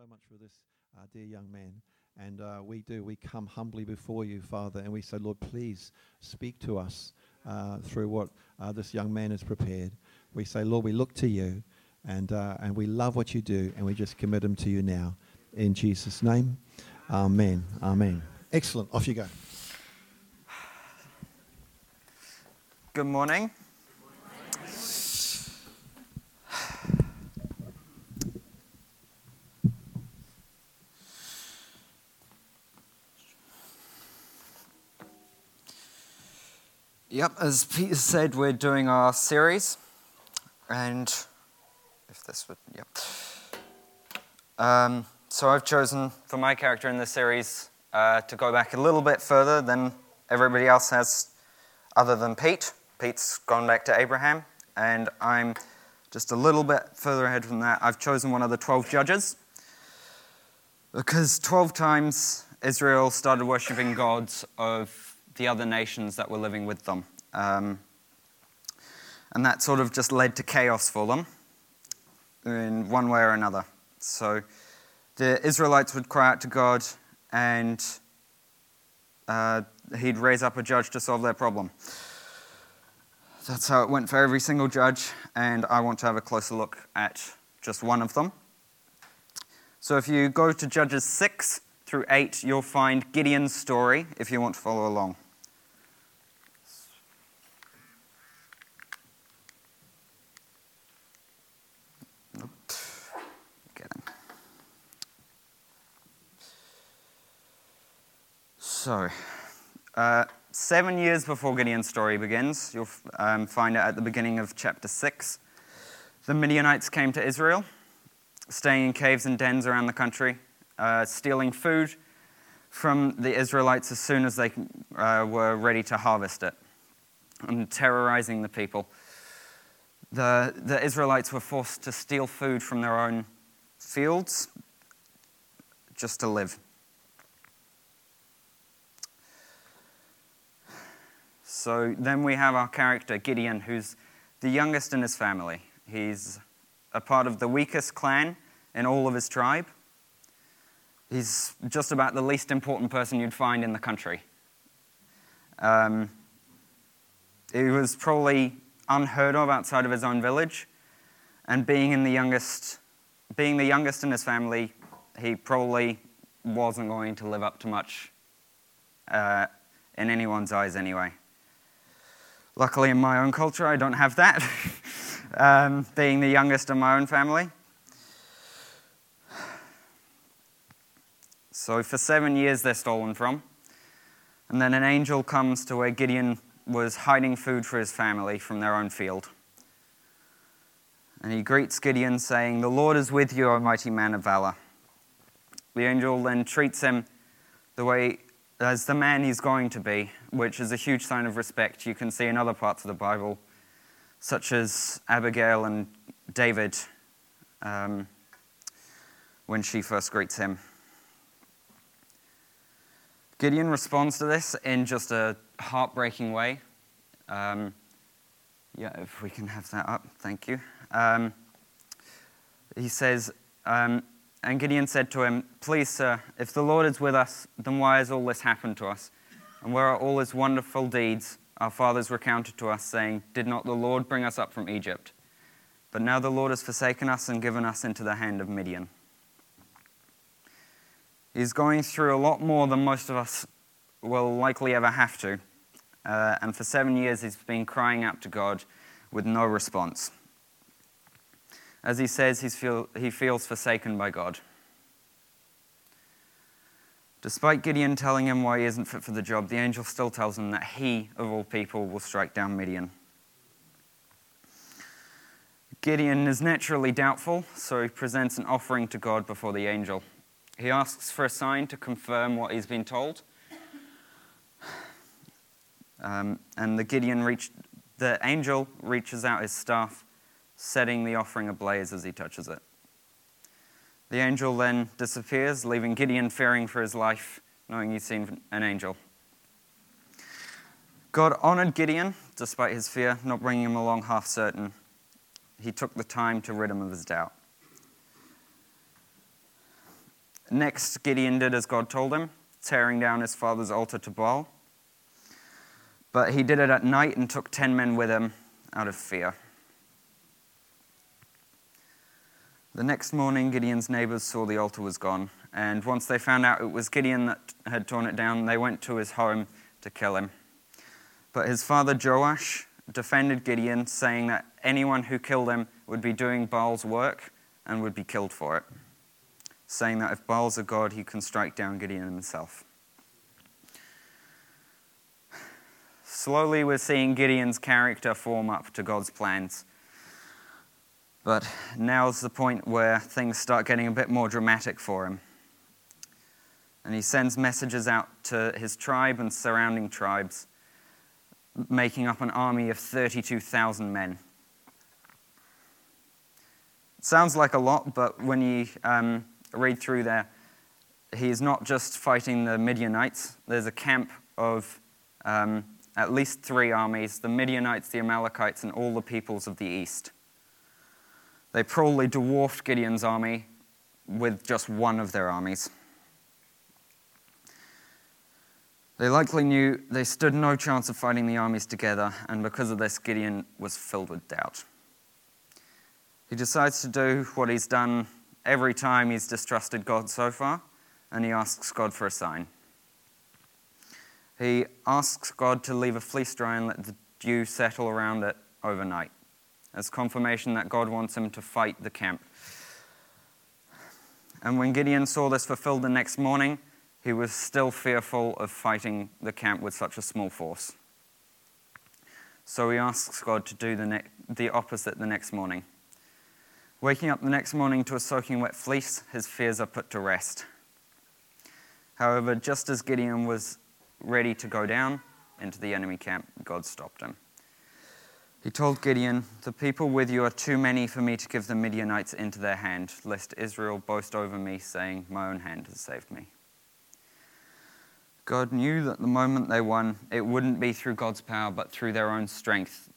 so much for this uh, dear young man. And uh, we do, we come humbly before you, Father, and we say, Lord, please speak to us uh, through what uh, this young man has prepared. We say, Lord, we look to you, and, uh, and we love what you do, and we just commit him to you now. In Jesus' name, amen. Amen. Excellent. Off you go. Good morning. Yep, as Peter said, we're doing our series, and if this would, yep. Um, so I've chosen for my character in this series uh, to go back a little bit further than everybody else has, other than Pete. Pete's gone back to Abraham, and I'm just a little bit further ahead from that. I've chosen one of the 12 judges because 12 times Israel started worshipping gods of the other nations that were living with them. Um, and that sort of just led to chaos for them in one way or another. So the Israelites would cry out to God, and uh, He'd raise up a judge to solve their problem. That's how it went for every single judge, and I want to have a closer look at just one of them. So if you go to Judges 6 through 8, you'll find Gideon's story if you want to follow along. So, uh, seven years before Gideon's story begins, you'll um, find it at the beginning of chapter 6. The Midianites came to Israel, staying in caves and dens around the country, uh, stealing food from the Israelites as soon as they uh, were ready to harvest it, and terrorizing the people. The, the Israelites were forced to steal food from their own fields just to live. So then we have our character, Gideon, who's the youngest in his family. He's a part of the weakest clan in all of his tribe. He's just about the least important person you'd find in the country. Um, he was probably unheard of outside of his own village, and being in the youngest, being the youngest in his family, he probably wasn't going to live up to much uh, in anyone's eyes anyway. Luckily, in my own culture, I don't have that, um, being the youngest in my own family. So, for seven years, they're stolen from. And then an angel comes to where Gideon was hiding food for his family from their own field. And he greets Gideon, saying, The Lord is with you, O mighty man of valor. The angel then treats him the way as the man he's going to be, which is a huge sign of respect you can see in other parts of the Bible, such as Abigail and David um, when she first greets him. Gideon responds to this in just a heartbreaking way. Um, yeah, if we can have that up, thank you. Um, he says, um, and Gideon said to him, Please, sir, if the Lord is with us, then why has all this happened to us? And where are all his wonderful deeds our fathers recounted to us, saying, Did not the Lord bring us up from Egypt? But now the Lord has forsaken us and given us into the hand of Midian. He's going through a lot more than most of us will likely ever have to. Uh, and for seven years, he's been crying out to God with no response. As he says, feel, he feels forsaken by God. Despite Gideon telling him why he isn't fit for the job, the angel still tells him that he, of all people, will strike down Midian. Gideon is naturally doubtful, so he presents an offering to God before the angel. He asks for a sign to confirm what he's been told. Um, and the Gideon reached, the angel reaches out his staff setting the offering ablaze as he touches it. The angel then disappears, leaving Gideon fearing for his life, knowing he's seen an angel. God honored Gideon despite his fear, not bringing him along half certain. He took the time to rid him of his doubt. Next, Gideon did as God told him, tearing down his father's altar to Baal. But he did it at night and took ten men with him out of fear. The next morning, Gideon's neighbors saw the altar was gone, and once they found out it was Gideon that had torn it down, they went to his home to kill him. But his father Joash defended Gideon, saying that anyone who killed him would be doing Baal's work and would be killed for it, saying that if Baal's a god, he can strike down Gideon himself. Slowly, we're seeing Gideon's character form up to God's plans. But now's the point where things start getting a bit more dramatic for him. And he sends messages out to his tribe and surrounding tribes, making up an army of 32,000 men. It sounds like a lot, but when you um, read through there, he's not just fighting the Midianites. There's a camp of um, at least three armies the Midianites, the Amalekites, and all the peoples of the east. They probably dwarfed Gideon's army with just one of their armies. They likely knew they stood no chance of fighting the armies together, and because of this, Gideon was filled with doubt. He decides to do what he's done every time he's distrusted God so far, and he asks God for a sign. He asks God to leave a fleece dry and let the dew settle around it overnight as confirmation that God wants him to fight the camp. And when Gideon saw this fulfilled the next morning, he was still fearful of fighting the camp with such a small force. So he asks God to do the, ne- the opposite the next morning. Waking up the next morning to a soaking wet fleece, his fears are put to rest. However, just as Gideon was ready to go down into the enemy camp, God stopped him. He told Gideon, The people with you are too many for me to give the Midianites into their hand, lest Israel boast over me, saying, My own hand has saved me. God knew that the moment they won, it wouldn't be through God's power, but through their own strength.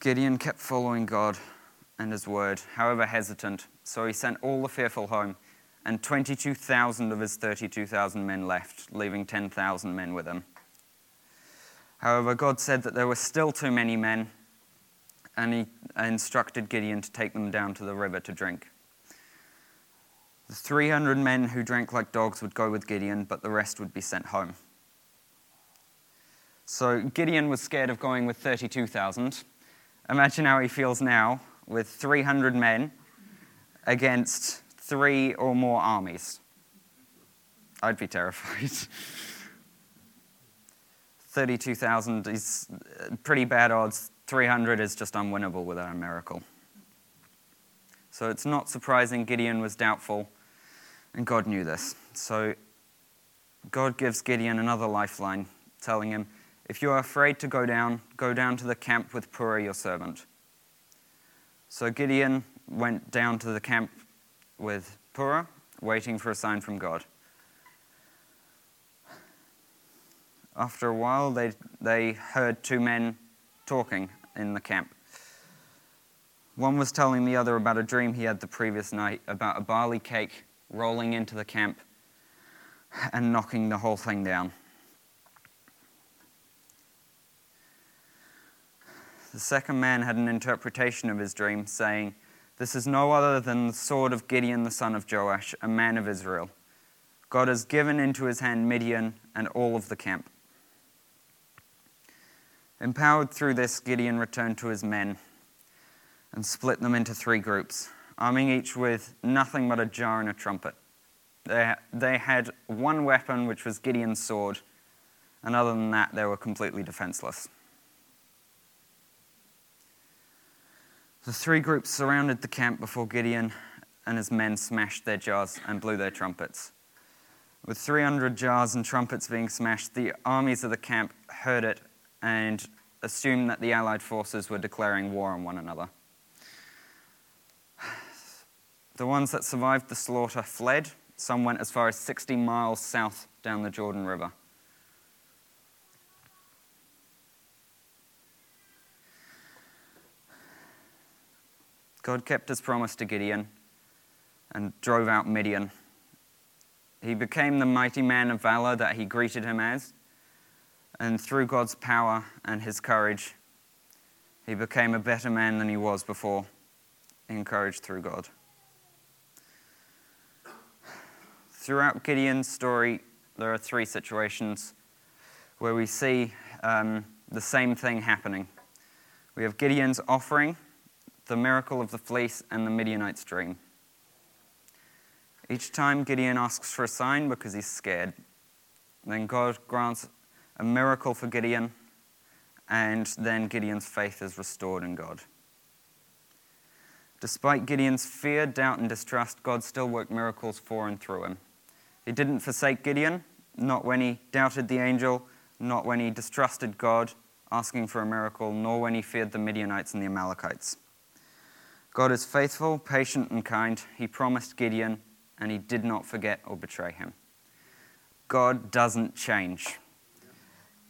Gideon kept following God and his word, however hesitant, so he sent all the fearful home, and 22,000 of his 32,000 men left, leaving 10,000 men with him. However, God said that there were still too many men, and he instructed Gideon to take them down to the river to drink. The 300 men who drank like dogs would go with Gideon, but the rest would be sent home. So Gideon was scared of going with 32,000. Imagine how he feels now with 300 men against three or more armies. I'd be terrified. 32,000 is uh, pretty bad odds. 300 is just unwinnable without a miracle. So it's not surprising Gideon was doubtful, and God knew this. So God gives Gideon another lifeline, telling him, If you are afraid to go down, go down to the camp with Purah, your servant. So Gideon went down to the camp with Purah, waiting for a sign from God. After a while, they, they heard two men talking in the camp. One was telling the other about a dream he had the previous night about a barley cake rolling into the camp and knocking the whole thing down. The second man had an interpretation of his dream, saying, This is no other than the sword of Gideon the son of Joash, a man of Israel. God has given into his hand Midian and all of the camp. Empowered through this, Gideon returned to his men and split them into three groups, arming each with nothing but a jar and a trumpet. They, they had one weapon, which was Gideon's sword, and other than that, they were completely defenseless. The three groups surrounded the camp before Gideon and his men smashed their jars and blew their trumpets. With 300 jars and trumpets being smashed, the armies of the camp heard it and assumed that the Allied forces were declaring war on one another. The ones that survived the slaughter fled. Some went as far as 60 miles south down the Jordan River. God kept his promise to Gideon, and drove out Midian. He became the mighty man of valor that he greeted him as, and through God's power and his courage, he became a better man than he was before, encouraged through God. Throughout Gideon's story, there are three situations where we see um, the same thing happening. We have Gideon's offering, the miracle of the fleece, and the Midianite's dream. Each time Gideon asks for a sign because he's scared. Then God grants a miracle for Gideon, and then Gideon's faith is restored in God. Despite Gideon's fear, doubt, and distrust, God still worked miracles for and through him. He didn't forsake Gideon, not when he doubted the angel, not when he distrusted God, asking for a miracle, nor when he feared the Midianites and the Amalekites. God is faithful, patient, and kind. He promised Gideon, and he did not forget or betray him. God doesn't change.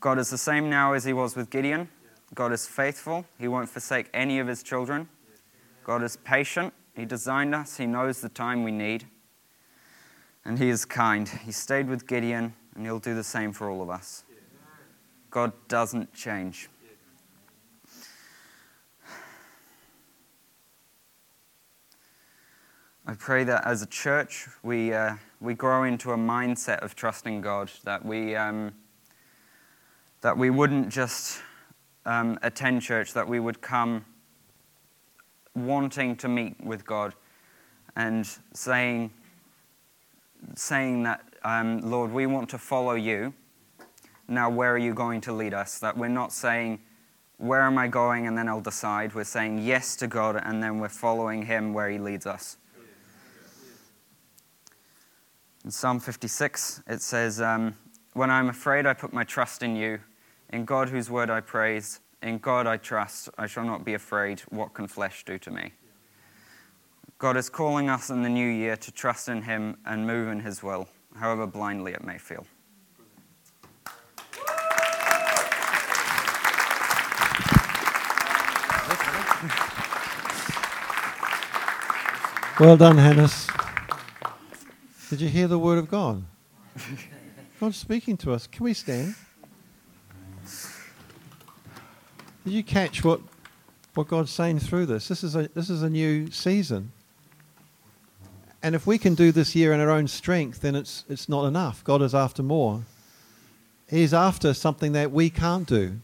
God is the same now as he was with Gideon. God is faithful. He won't forsake any of his children. God is patient. He designed us. He knows the time we need. And he is kind. He stayed with Gideon, and he'll do the same for all of us. God doesn't change. I pray that as a church, we, uh, we grow into a mindset of trusting God, that we, um, that we wouldn't just um, attend church, that we would come wanting to meet with God and saying, saying that, um, Lord, we want to follow you. Now, where are you going to lead us? That we're not saying, where am I going, and then I'll decide. We're saying yes to God, and then we're following Him where He leads us. In Psalm 56, it says, um, When I'm afraid, I put my trust in you. In God, whose word I praise, in God I trust, I shall not be afraid. What can flesh do to me? God is calling us in the new year to trust in Him and move in His will, however blindly it may feel. Well done, Hannes. Did you hear the word of God? God's speaking to us. Can we stand? Did you catch what, what God's saying through this? This is, a, this is a new season. And if we can do this year in our own strength, then it's, it's not enough. God is after more. He's after something that we can't do,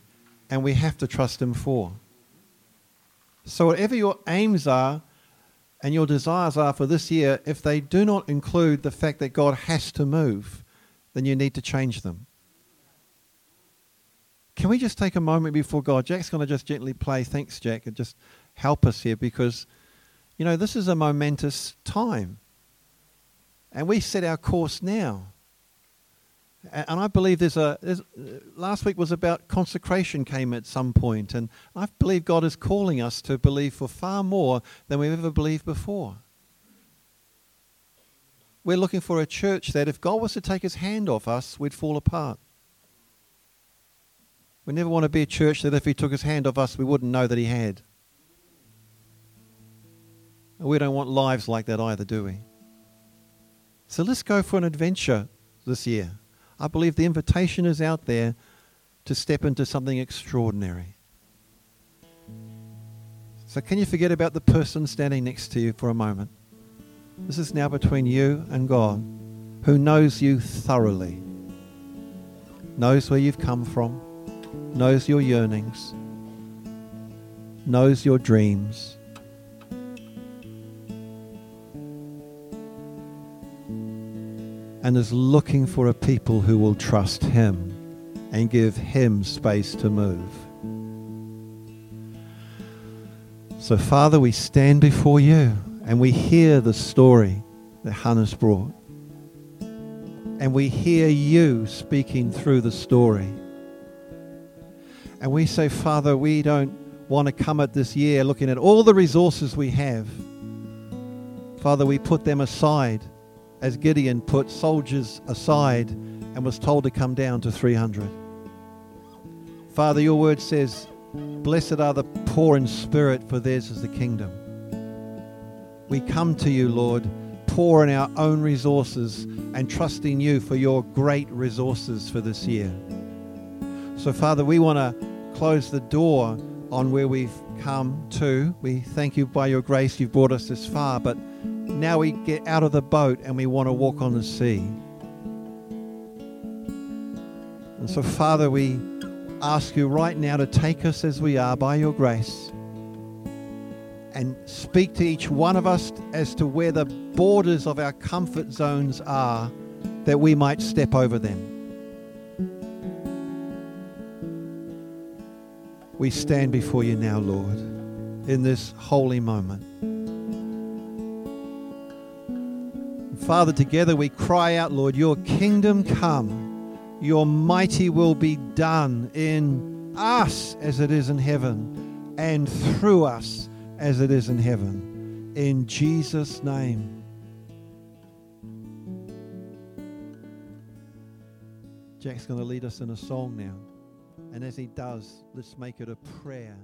and we have to trust Him for. So, whatever your aims are, and your desires are for this year, if they do not include the fact that God has to move, then you need to change them. Can we just take a moment before God? Jack's going to just gently play. Thanks, Jack, and just help us here because, you know, this is a momentous time. And we set our course now. And I believe there's a. There's, uh, last week was about consecration, came at some point, and I believe God is calling us to believe for far more than we've ever believed before. We're looking for a church that if God was to take his hand off us, we'd fall apart. We never want to be a church that if he took his hand off us, we wouldn't know that he had. And We don't want lives like that either, do we? So let's go for an adventure this year. I believe the invitation is out there to step into something extraordinary. So, can you forget about the person standing next to you for a moment? This is now between you and God, who knows you thoroughly, knows where you've come from, knows your yearnings, knows your dreams. and is looking for a people who will trust Him and give Him space to move. So, Father, we stand before you and we hear the story that Hannes brought. And we hear you speaking through the story. And we say, Father, we don't want to come at this year looking at all the resources we have. Father, we put them aside as Gideon put soldiers aside and was told to come down to 300. Father, your word says, Blessed are the poor in spirit, for theirs is the kingdom. We come to you, Lord, poor in our own resources and trusting you for your great resources for this year. So, Father, we want to close the door on where we've come to. We thank you by your grace you've brought us this far, but now we get out of the boat and we want to walk on the sea. And so, Father, we ask you right now to take us as we are by your grace and speak to each one of us as to where the borders of our comfort zones are that we might step over them. We stand before you now, Lord, in this holy moment. Father, together we cry out, Lord, your kingdom come, your mighty will be done in us as it is in heaven, and through us as it is in heaven. In Jesus' name. Jack's going to lead us in a song now. And as he does, let's make it a prayer.